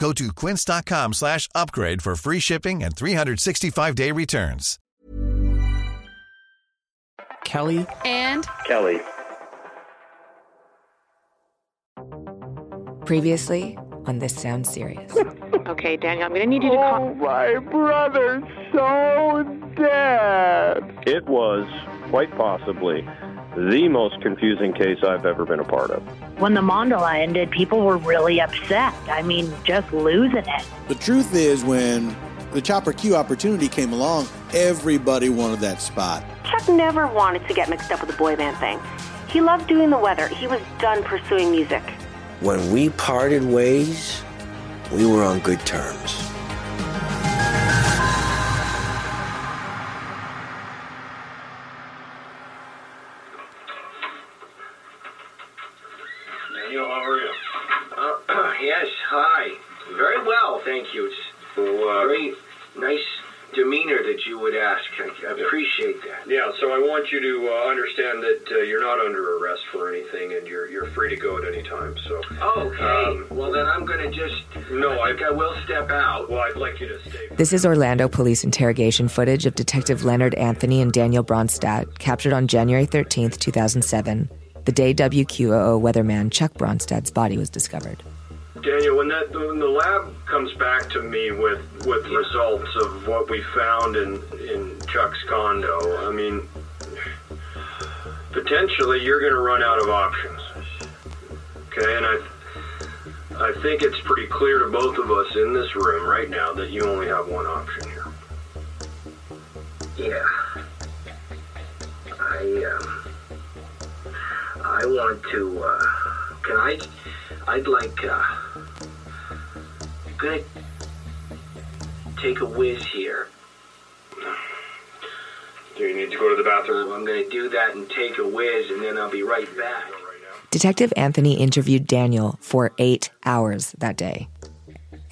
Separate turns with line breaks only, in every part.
Go to quince.com slash upgrade for free shipping and 365-day returns.
Kelly
And
Kelly.
Previously on This Sounds Serious.
Okay, Daniel, I'm going to need you to call.
Oh, my brother's so dead.
It was, quite possibly, the most confusing case I've ever been a part of.
When the mandala ended, people were really upset. I mean, just losing it.
The truth is, when the Chopper Q opportunity came along, everybody wanted that spot.
Chuck never wanted to get mixed up with the boy band thing. He loved doing the weather. He was done pursuing music.
When we parted ways, we were on good terms.
Daniel, how are you? Uh, yes, hi. Very well, thank you. It's
uh,
very nice demeanor that you would ask. I, I appreciate that.
Yeah, so I want you to uh, understand that uh, you're not under arrest for anything, and you're you're free to go at any time. So.
Okay.
Um,
well, then I'm going to just.
No,
I think I, will step out.
Well, I'd like you to stay.
This is Orlando police interrogation footage of Detective Leonard Anthony and Daniel Bronstadt, captured on January 13th, 2007, the day WQOO weatherman Chuck Bronstad's body was discovered.
Daniel, when that when the lab comes back to me with with results of what we found in in Chuck's condo, I mean, potentially you're going to run out of options. Okay, and I I think it's pretty clear to both of us in this room right now that you only have one option here.
Yeah. I um. I want to. Uh, can I? I'd like. Uh, gonna take a whiz here.
Do you need to go to the bathroom?
I'm gonna do that and take a whiz, and then I'll be right back.
Detective Anthony interviewed Daniel for eight hours that day.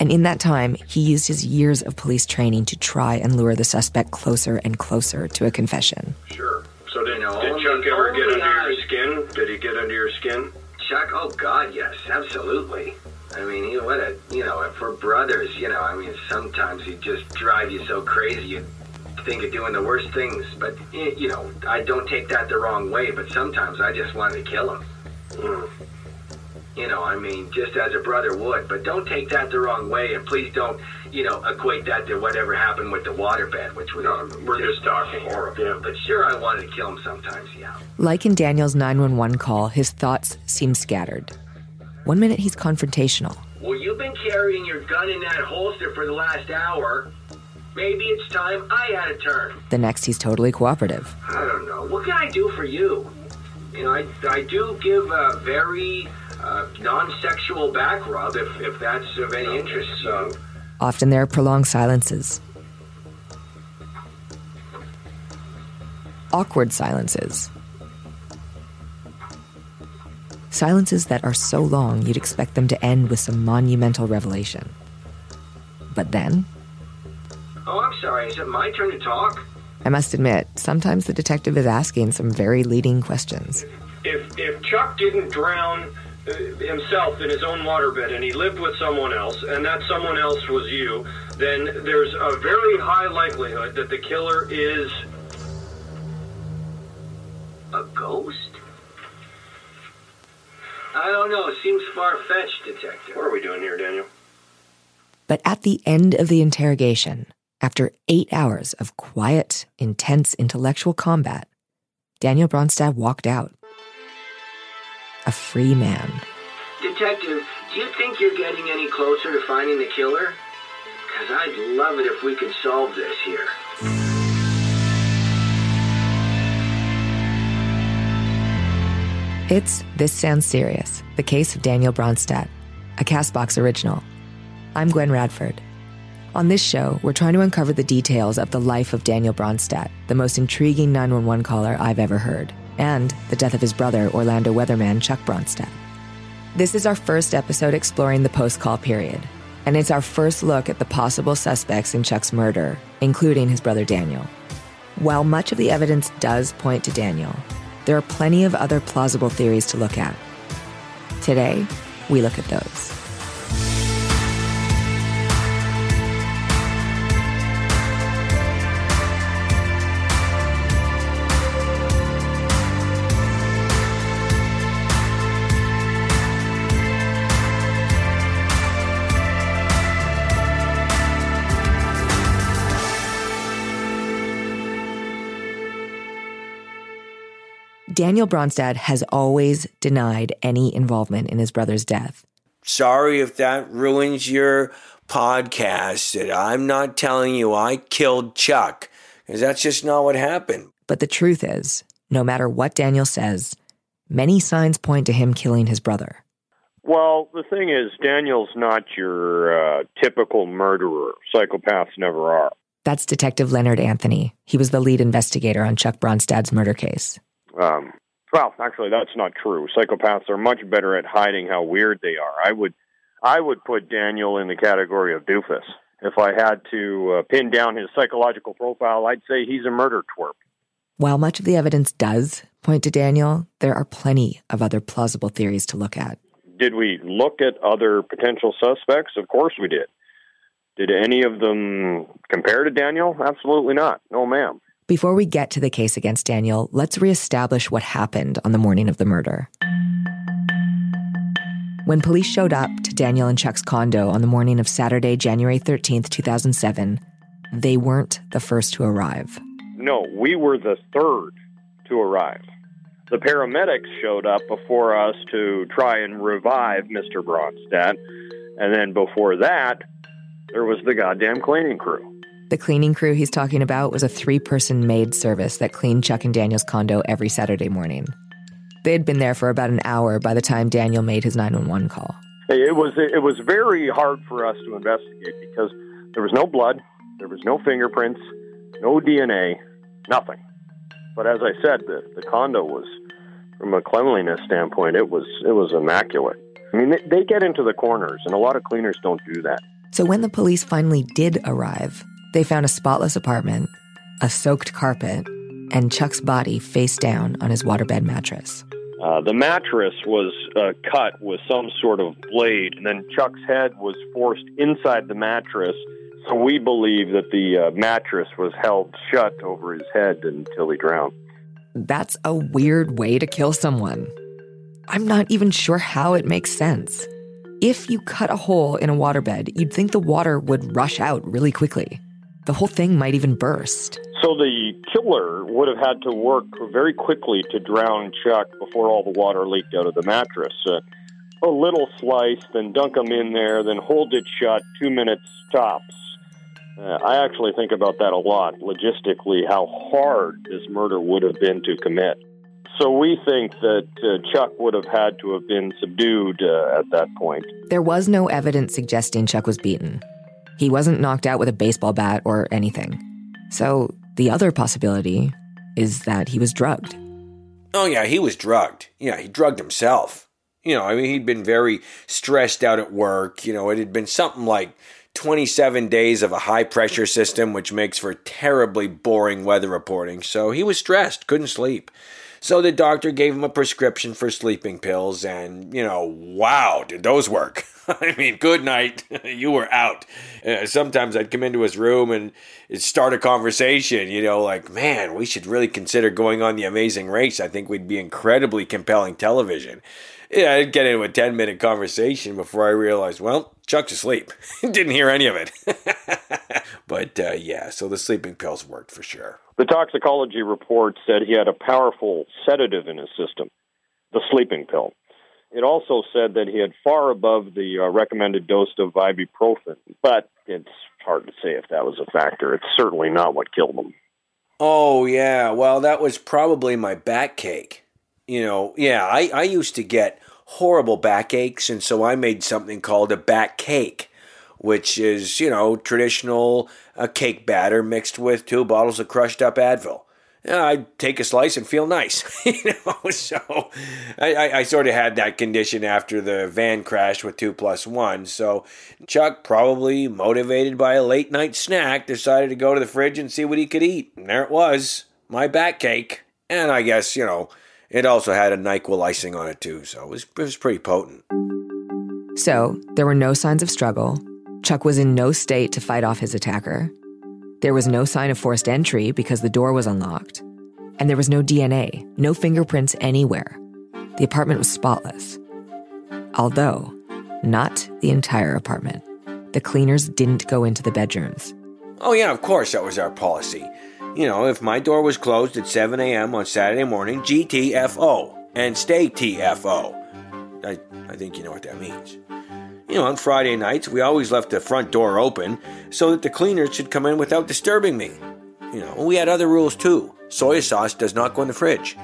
And in that time, he used his years of police training to try and lure the suspect closer and closer to a confession.
Sure. So did,
You know,
did
only-
Chuck ever get
only
under
I-
your skin? Did he get under your skin?
Chuck, oh God, yes, absolutely. I mean, he, what a, you know, for brothers, you know, I mean, sometimes he just drive you so crazy you think of doing the worst things. But, y- you know, I don't take that the wrong way, but sometimes I just wanted to kill him.
Mm.
You know, I mean, just as a brother would. But don't take that the wrong way, and please don't, you know, equate that to whatever happened with the waterbed, which was
we're just talking.
horrible.
Yeah.
But sure, I wanted to kill him sometimes, yeah.
Like in Daniel's 911 call, his thoughts seem scattered. One minute he's confrontational.
Well, you've been carrying your gun in that holster for the last hour. Maybe it's time I had a turn.
The next he's totally cooperative.
I don't know. What can I do for you? You know, I, I do give a very uh, non-sexual back rub if, if that's of any interest you.
Often there are prolonged silences. Awkward silences. Silences that are so long you'd expect them to end with some monumental revelation. But then,
Oh, I'm sorry. Is it my turn to talk?
I must admit, sometimes the detective is asking some very leading questions.
If if Chuck didn't drown uh, himself in his own waterbed and he lived with someone else and that someone else was you, then there's a very high likelihood that the killer is
A ghost? I don't know. It seems far-fetched, Detective.
What are we doing here, Daniel?
But at the end of the interrogation, After eight hours of quiet, intense intellectual combat, Daniel Bronstad walked out. A free man.
Detective, do you think you're getting any closer to finding the killer? Because I'd love it if we could solve this here.
It's This Sounds Serious, the case of Daniel Bronstadt, a Castbox original. I'm Gwen Radford. On this show, we're trying to uncover the details of the life of Daniel Bronstadt, the most intriguing 911 caller I've ever heard, and the death of his brother, Orlando weatherman Chuck Bronstadt. This is our first episode exploring the post call period, and it's our first look at the possible suspects in Chuck's murder, including his brother Daniel. While much of the evidence does point to Daniel, there are plenty of other plausible theories to look at. Today, we look at those. Daniel Bronstad has always denied any involvement in his brother's death.
Sorry if that ruins your podcast that I'm not telling you I killed Chuck, because that's just not what happened.
But the truth is, no matter what Daniel says, many signs point to him killing his brother.
Well, the thing is, Daniel's not your uh, typical murderer. Psychopaths never are.
That's Detective Leonard Anthony. He was the lead investigator on Chuck Bronstad's murder case.
Um, well, actually, that's not true. Psychopaths are much better at hiding how weird they are. I would, I would put Daniel in the category of doofus. If I had to uh, pin down his psychological profile, I'd say he's a murder twerp.
While much of the evidence does point to Daniel, there are plenty of other plausible theories to look at.
Did we look at other potential suspects? Of course we did. Did any of them compare to Daniel? Absolutely not. No, ma'am.
Before we get to the case against Daniel, let's reestablish what happened on the morning of the murder. When police showed up to Daniel and Chuck's condo on the morning of Saturday, January 13th, 2007, they weren't the first to arrive.
No, we were the third to arrive. The paramedics showed up before us to try and revive Mr. Bronstadt. And then before that, there was the goddamn cleaning crew.
The cleaning crew he's talking about was a three person maid service that cleaned Chuck and Daniel's condo every Saturday morning. They had been there for about an hour by the time Daniel made his 911 call.
It was it was very hard for us to investigate because there was no blood, there was no fingerprints, no DNA, nothing. But as I said, the, the condo was, from a cleanliness standpoint, it was it was immaculate. I mean, they, they get into the corners, and a lot of cleaners don't do that.
So when the police finally did arrive, they found a spotless apartment, a soaked carpet, and Chuck's body face down on his waterbed mattress.
Uh, the mattress was uh, cut with some sort of blade, and then Chuck's head was forced inside the mattress. So we believe that the uh, mattress was held shut over his head until he drowned.
That's a weird way to kill someone. I'm not even sure how it makes sense. If you cut a hole in a waterbed, you'd think the water would rush out really quickly. The whole thing might even burst.
So the killer would have had to work very quickly to drown Chuck before all the water leaked out of the mattress. Uh, a little slice, then dunk him in there, then hold it shut, two minutes tops. Uh, I actually think about that a lot, logistically, how hard this murder would have been to commit. So we think that uh, Chuck would have had to have been subdued uh, at that point.
There was no evidence suggesting Chuck was beaten. He wasn't knocked out with a baseball bat or anything. So the other possibility is that he was drugged.
Oh, yeah, he was drugged. Yeah, he drugged himself. You know, I mean, he'd been very stressed out at work. You know, it had been something like 27 days of a high pressure system, which makes for terribly boring weather reporting. So he was stressed, couldn't sleep. So the doctor gave him a prescription for sleeping pills, and, you know, wow, did those work? I mean, good night. you were out. Uh, sometimes I'd come into his room and start a conversation, you know, like, man, we should really consider going on the amazing race. I think we'd be incredibly compelling television. Yeah, I'd get into a 10 minute conversation before I realized, well, Chuck's asleep. Didn't hear any of it. but uh, yeah, so the sleeping pills worked for sure.
The toxicology report said he had a powerful sedative in his system, the sleeping pill. It also said that he had far above the uh, recommended dose of ibuprofen, but it's hard to say if that was a factor. It's certainly not what killed him.
Oh, yeah. Well, that was probably my back cake you know, yeah, I, I used to get horrible backaches, and so I made something called a back cake, which is, you know, traditional uh, cake batter mixed with two bottles of crushed up Advil. I'd take a slice and feel nice, you know. So I, I, I sort of had that condition after the van crash with two plus one. So Chuck, probably motivated by a late night snack, decided to go to the fridge and see what he could eat. And there it was, my back cake. And I guess, you know, it also had a NyQuil icing on it too, so it was, it was pretty potent.
So, there were no signs of struggle. Chuck was in no state to fight off his attacker. There was no sign of forced entry because the door was unlocked. And there was no DNA, no fingerprints anywhere. The apartment was spotless. Although, not the entire apartment. The cleaners didn't go into the bedrooms.
Oh, yeah, of course, that was our policy. You know, if my door was closed at 7 a.m. on Saturday morning, GTFO, and stay TFO. I, I think you know what that means. You know, on Friday nights, we always left the front door open so that the cleaners should come in without disturbing me. You know, we had other rules too. Soy sauce does not go in the fridge.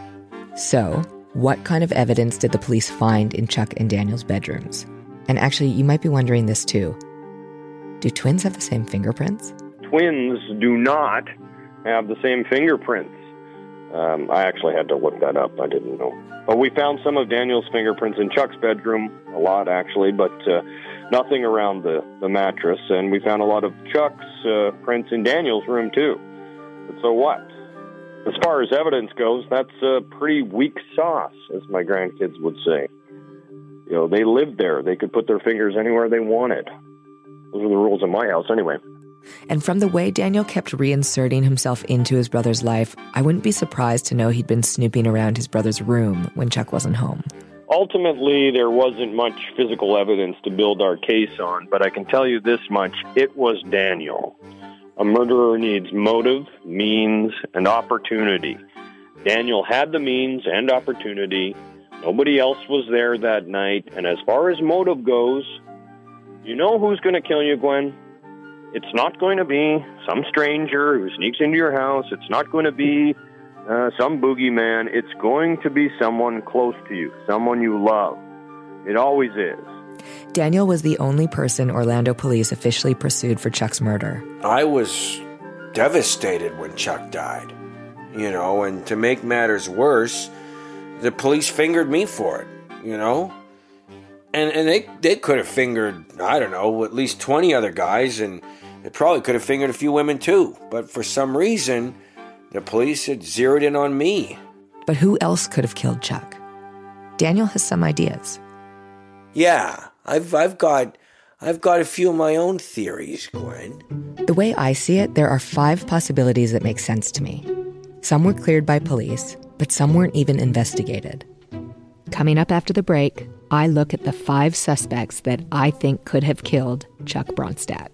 So, what kind of evidence did the police find in Chuck and Daniel's bedrooms? And actually, you might be wondering this too. Do twins have the same fingerprints?
Twins do not have the same fingerprints. Um, I actually had to look that up. I didn't know. But we found some of Daniel's fingerprints in Chuck's bedroom, a lot actually, but uh, nothing around the, the mattress. And we found a lot of Chuck's uh, prints in Daniel's room too. But so what? As far as evidence goes, that's a pretty weak sauce, as my grandkids would say. You know, they lived there. They could put their fingers anywhere they wanted. Those are the rules in my house, anyway.
And from the way Daniel kept reinserting himself into his brother's life, I wouldn't be surprised to know he'd been snooping around his brother's room when Chuck wasn't home.
Ultimately, there wasn't much physical evidence to build our case on, but I can tell you this much it was Daniel. A murderer needs motive, means, and opportunity. Daniel had the means and opportunity. Nobody else was there that night. And as far as motive goes, you know who's going to kill you, Gwen? It's not going to be some stranger who sneaks into your house. It's not going to be uh, some boogeyman. It's going to be someone close to you, someone you love. It always is.
Daniel was the only person Orlando police officially pursued for Chuck's murder.
I was devastated when Chuck died. You know, and to make matters worse, the police fingered me for it, you know? And and they they could have fingered, I don't know, at least 20 other guys and they probably could have fingered a few women too, but for some reason, the police had zeroed in on me.
But who else could have killed Chuck? Daniel has some ideas.
Yeah, I've I've got I've got a few of my own theories, Gwen.
The way I see it, there are five possibilities that make sense to me. Some were cleared by police, but some weren't even investigated. Coming up after the break, I look at the five suspects that I think could have killed Chuck Bronstadt.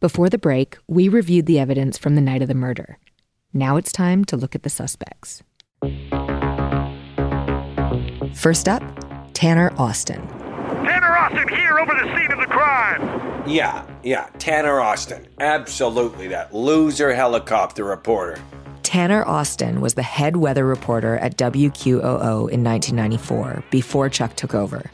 Before the break, we reviewed the evidence from the night of the murder. Now it's time to look at the suspects. First up, Tanner Austin.
Tanner Austin here over the scene of the crime.
Yeah, yeah, Tanner Austin. Absolutely, that loser helicopter reporter.
Tanner Austin was the head weather reporter at WQOO in 1994 before Chuck took over.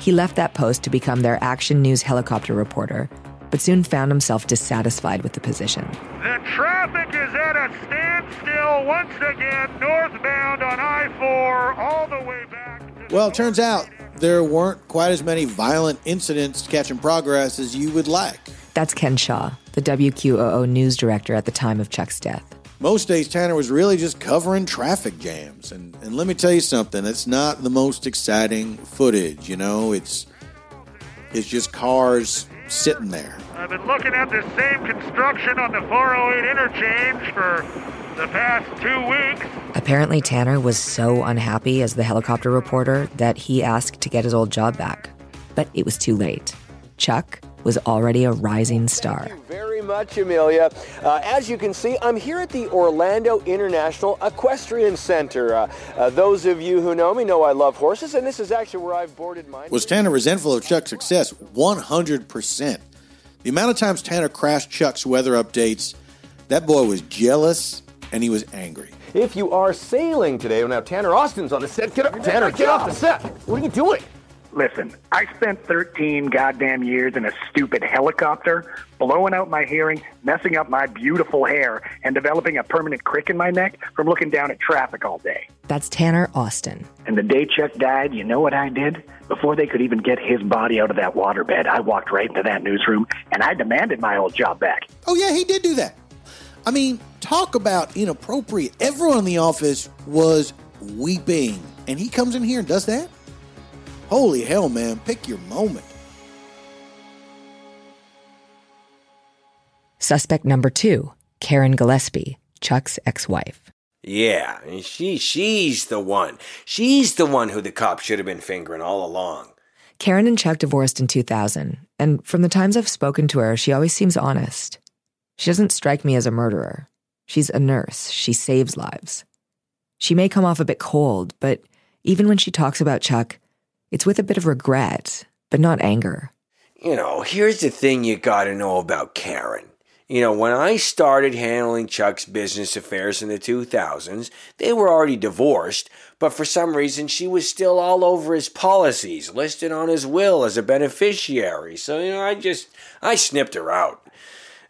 He left that post to become their action news helicopter reporter, but soon found himself dissatisfied with the position.
The traffic is at a standstill once again northbound on I 4 all the way back.
Well, it turns out there weren't quite as many violent incidents catching progress as you would like.
That's Ken Shaw, the WQOO news director at the time of Chuck's death.
Most days, Tanner was really just covering traffic jams. And, and let me tell you something, it's not the most exciting footage, you know? It's, it's just cars sitting there.
I've been looking at this same construction on the 408 interchange for the past two weeks.
Apparently, Tanner was so unhappy as the helicopter reporter that he asked to get his old job back. But it was too late. Chuck was already a rising star.
very much, Amelia. Uh, as you can see, I'm here at the Orlando International Equestrian Center. Uh, uh, those of you who know me know I love horses, and this is actually where I've boarded mine.
Was Tanner resentful of Chuck's success? 100%. The amount of times Tanner crashed Chuck's weather updates, that boy was jealous and he was angry.
If you are sailing today, well, now Tanner Austin's on the set. Get up, Tanner, get off the set. What are you doing?
Listen, I spent 13 goddamn years in a stupid helicopter, blowing out my hearing, messing up my beautiful hair, and developing a permanent crick in my neck from looking down at traffic all day.
That's Tanner Austin.
And the day Chuck died, you know what I did? Before they could even get his body out of that waterbed, I walked right into that newsroom and I demanded my old job back.
Oh, yeah, he did do that. I mean, talk about inappropriate. Everyone in the office was weeping. And he comes in here and does that? Holy hell, man. Pick your moment.
Suspect number two, Karen Gillespie, Chuck's ex wife.
Yeah, she she's the one. She's the one who the cops should have been fingering all along.
Karen and Chuck divorced in 2000, and from the times I've spoken to her, she always seems honest. She doesn't strike me as a murderer. She's a nurse, she saves lives. She may come off a bit cold, but even when she talks about Chuck, it's with a bit of regret, but not anger.
You know, here's the thing you gotta know about Karen. You know, when I started handling Chuck's business affairs in the 2000s, they were already divorced, but for some reason she was still all over his policies, listed on his will as a beneficiary. So, you know, I just, I snipped her out.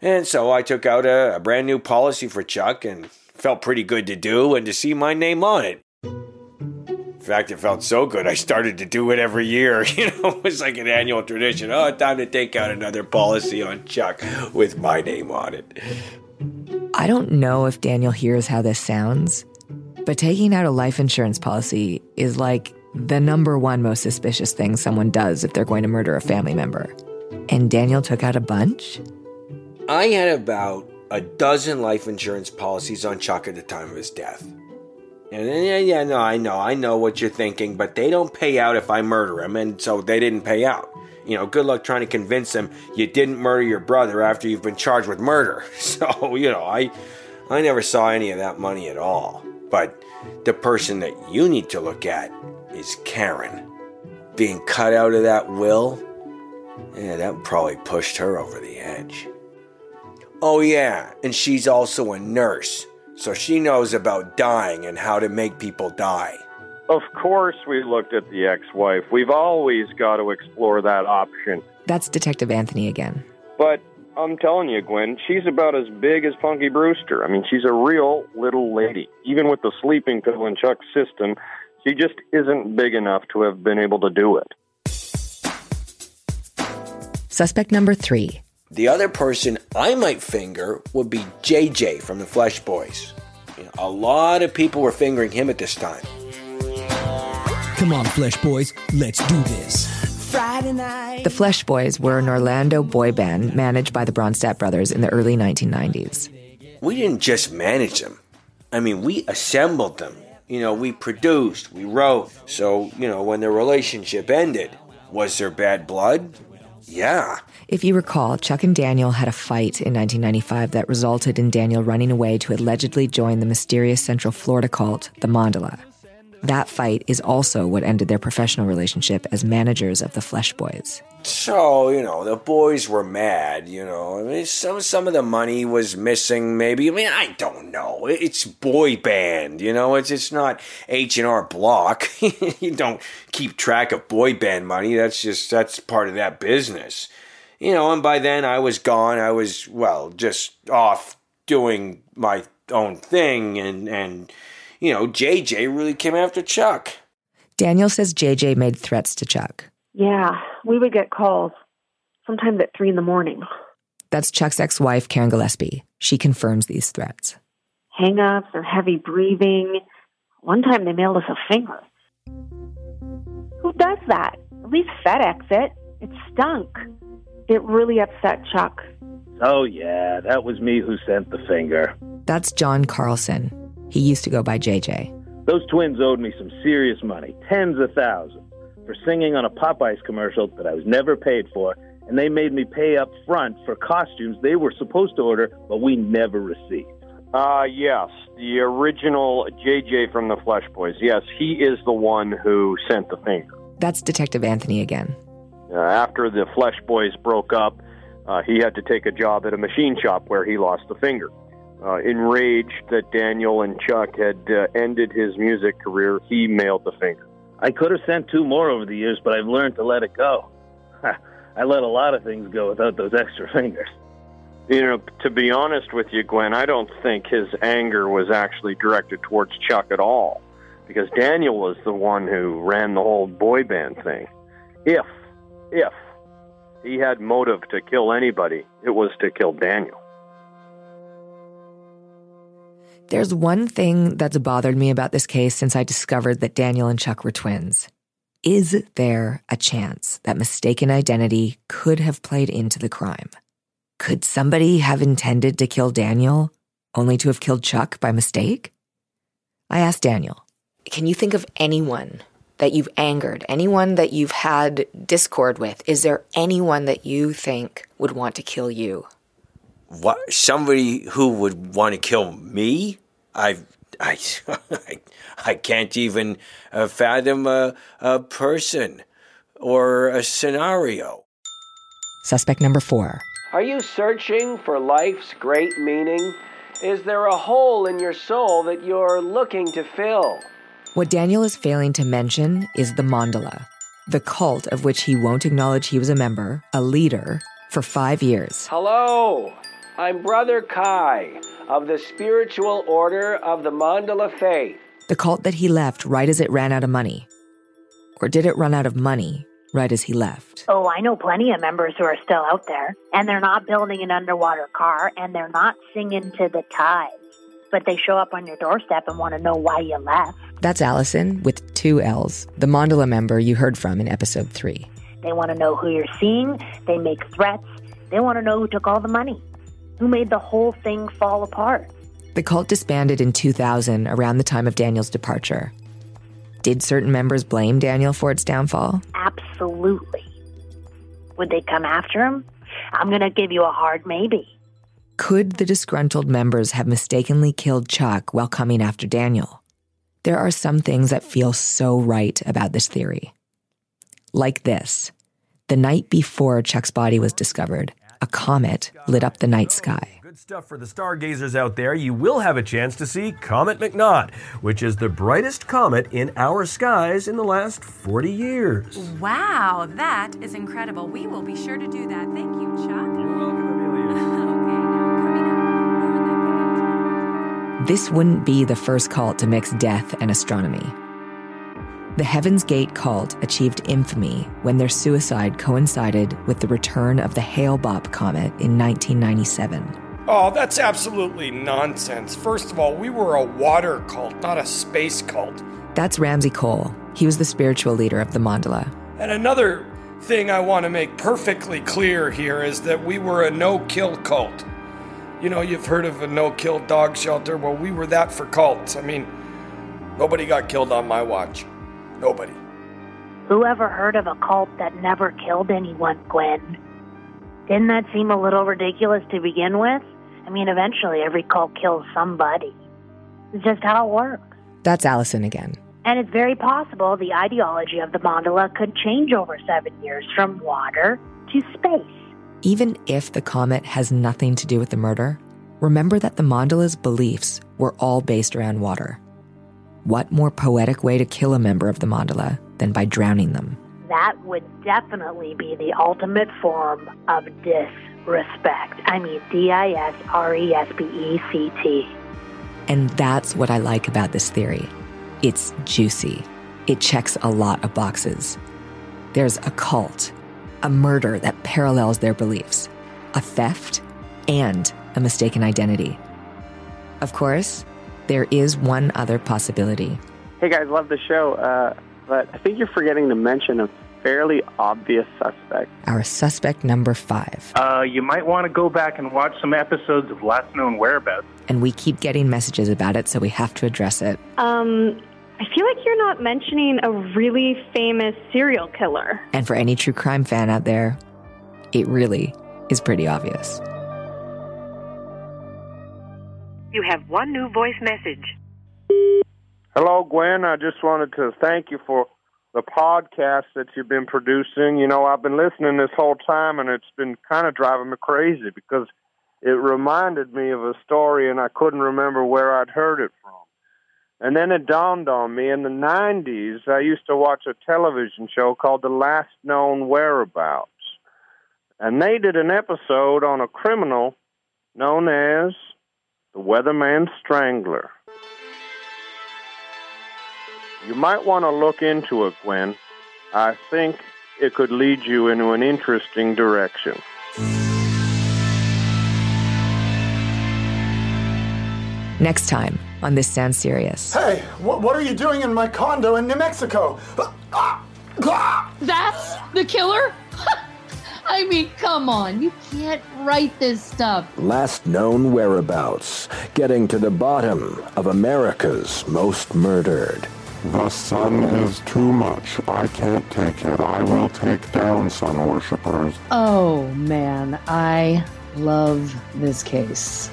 And so I took out a, a brand new policy for Chuck and felt pretty good to do and to see my name on it. In fact, it felt so good, I started to do it every year. You know, it was like an annual tradition. Oh, time to take out another policy on Chuck with my name on it.
I don't know if Daniel hears how this sounds, but taking out a life insurance policy is like the number one most suspicious thing someone does if they're going to murder a family member. And Daniel took out a bunch?
I had about a dozen life insurance policies on Chuck at the time of his death. And yeah, yeah, no, I know, I know what you're thinking, but they don't pay out if I murder him, and so they didn't pay out. You know, good luck trying to convince them you didn't murder your brother after you've been charged with murder. So, you know, I I never saw any of that money at all. But the person that you need to look at is Karen. Being cut out of that will, yeah, that probably pushed her over the edge. Oh, yeah, and she's also a nurse, so she knows about dying and how to make people die.
Of course, we looked at the ex wife. We've always got to explore that option.
That's Detective Anthony again.
But I'm telling you, Gwen, she's about as big as Punky Brewster. I mean, she's a real little lady. Even with the sleeping pill and Chuck's system, she just isn't big enough to have been able to do it.
Suspect number three.
The other person I might finger would be JJ from the Flesh Boys. You know, a lot of people were fingering him at this time.
Come on, Flesh Boys, let's do this.
The Flesh Boys were an Orlando boy band managed by the Bronstadt brothers in the early 1990s.
we didn't just manage them. I mean, we assembled them. You know, we produced, we wrote. So, you know, when their relationship ended, was there bad blood? Yeah.
If you recall, Chuck and Daniel had a fight in 1995 that resulted in Daniel running away to allegedly join the mysterious Central Florida cult, the Mandala. That fight is also what ended their professional relationship as managers of the Flesh Boys.
So, you know, the boys were mad, you know. I mean, some, some of the money was missing, maybe. I mean, I don't know. It's boy band, you know. It's, it's not H&R Block. you don't keep track of boy band money. That's just, that's part of that business. You know, and by then I was gone. I was, well, just off doing my own thing and, and, you know, JJ really came after Chuck.
Daniel says JJ made threats to Chuck.
Yeah, we would get calls, sometimes at three in the morning.
That's Chuck's ex wife, Karen Gillespie. She confirms these threats.
Hang ups or heavy breathing. One time they mailed us a finger. Who does that? At least FedEx it. It stunk. It really upset Chuck.
Oh, yeah, that was me who sent the finger.
That's John Carlson. He used to go by JJ.
Those twins owed me some serious money, tens of thousands, for singing on a Popeyes commercial that I was never paid for, and they made me pay up front for costumes they were supposed to order, but we never received.
Uh, yes, the original JJ from the Flesh Boys. Yes, he is the one who sent the finger.
That's Detective Anthony again.
Uh, after the Flesh Boys broke up, uh, he had to take a job at a machine shop where he lost the finger. Uh, enraged that Daniel and Chuck had uh, ended his music career, he mailed the finger.
I could have sent two more over the years, but I've learned to let it go. I let a lot of things go without those extra fingers.
You know, to be honest with you, Gwen, I don't think his anger was actually directed towards Chuck at all, because Daniel was the one who ran the whole boy band thing. If, if he had motive to kill anybody, it was to kill Daniel.
There's one thing that's bothered me about this case since I discovered that Daniel and Chuck were twins. Is there a chance that mistaken identity could have played into the crime? Could somebody have intended to kill Daniel only to have killed Chuck by mistake? I asked Daniel, Can you think of anyone that you've angered, anyone that you've had discord with? Is there anyone that you think would want to kill you?
What? Somebody who would want to kill me? I, I, I, I can't even uh, fathom a, a person or a scenario.
Suspect number four.
Are you searching for life's great meaning? Is there a hole in your soul that you're looking to fill?
What Daniel is failing to mention is the Mandala, the cult of which he won't acknowledge he was a member, a leader, for five years.
Hello, I'm Brother Kai of the Spiritual Order of the Mandala Faith.
The cult that he left right as it ran out of money. Or did it run out of money right as he left?
Oh, I know plenty of members who are still out there, and they're not building an underwater car, and they're not singing to the tides, but they show up on your doorstep and want to know why you left.
That's Allison with two L's, the Mandala member you heard from in episode three.
They want to know who you're seeing, they make threats, they want to know who took all the money, who made the whole thing fall apart.
The cult disbanded in 2000 around the time of Daniel's departure. Did certain members blame Daniel for its downfall?
Absolutely. Would they come after him? I'm going to give you a hard maybe.
Could the disgruntled members have mistakenly killed Chuck while coming after Daniel? There are some things that feel so right about this theory. Like this the night before Chuck's body was discovered, a comet lit up the night sky.
Good stuff for the stargazers out there. You will have a chance to see Comet McNaught, which is the brightest comet in our skies in the last 40 years.
Wow, that is incredible. We will be sure to do that. Thank you, Chuck.
You're welcome, Amelia. Okay, now coming up, go and then begin to.
this wouldn't be the first cult to mix death and astronomy. The Heaven's Gate cult achieved infamy when their suicide coincided with the return of the Hale Bopp comet in 1997.
Oh, that's absolutely nonsense. First of all, we were a water cult, not a space cult.
That's Ramsey Cole. He was the spiritual leader of the Mandala.
And another thing I want to make perfectly clear here is that we were a no kill cult. You know, you've heard of a no kill dog shelter. Well, we were that for cults. I mean, nobody got killed on my watch. Nobody.
Who ever heard of a cult that never killed anyone, Gwen? Didn't that seem a little ridiculous to begin with? I mean, eventually every cult kills somebody. It's just how it works.
That's Allison again.
And it's very possible the ideology of the mandala could change over seven years from water to space.
Even if the comet has nothing to do with the murder, remember that the mandala's beliefs were all based around water. What more poetic way to kill a member of the mandala than by drowning them?
That would definitely be the ultimate form of disrespect. I mean, D I S R E S P E C T.
And that's what I like about this theory. It's juicy. It checks a lot of boxes. There's a cult, a murder that parallels their beliefs, a theft, and a mistaken identity. Of course, there is one other possibility.
Hey guys, love the show, uh, but I think you're forgetting to mention a fairly obvious suspect.
Our suspect number five.
Uh, you might want to go back and watch some episodes of Last Known Whereabouts.
And we keep getting messages about it, so we have to address it.
Um, I feel like you're not mentioning a really famous serial killer.
And for any true crime fan out there, it really is pretty obvious.
You have one new voice message.
Hello, Gwen. I just wanted to thank you for the podcast that you've been producing. You know, I've been listening this whole time, and it's been kind of driving me crazy because it reminded me of a story, and I couldn't remember where I'd heard it from. And then it dawned on me in the 90s, I used to watch a television show called The Last Known Whereabouts. And they did an episode on a criminal known as the Weatherman Strangler. You might want to look into it, Gwen. I think it could lead you into an interesting direction.
Next time on This Sounds Serious.
Hey, what, what are you doing in my condo in New Mexico?
That's the killer? I mean, come on. You can't write this stuff.
Last known whereabouts, getting to the bottom of America's most murdered.
The sun is too much. I can't take it. I will take down sun worshippers.
Oh, man. I love this case.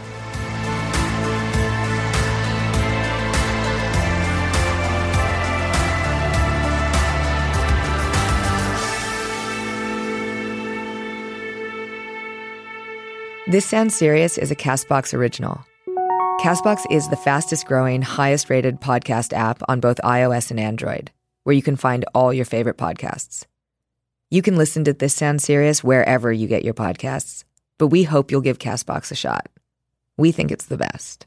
This Sounds Serious is a Castbox original. Castbox is the fastest growing, highest rated podcast app on both iOS and Android, where you can find all your favorite podcasts. You can listen to This Sounds Serious wherever you get your podcasts, but we hope you'll give Castbox a shot. We think it's the best.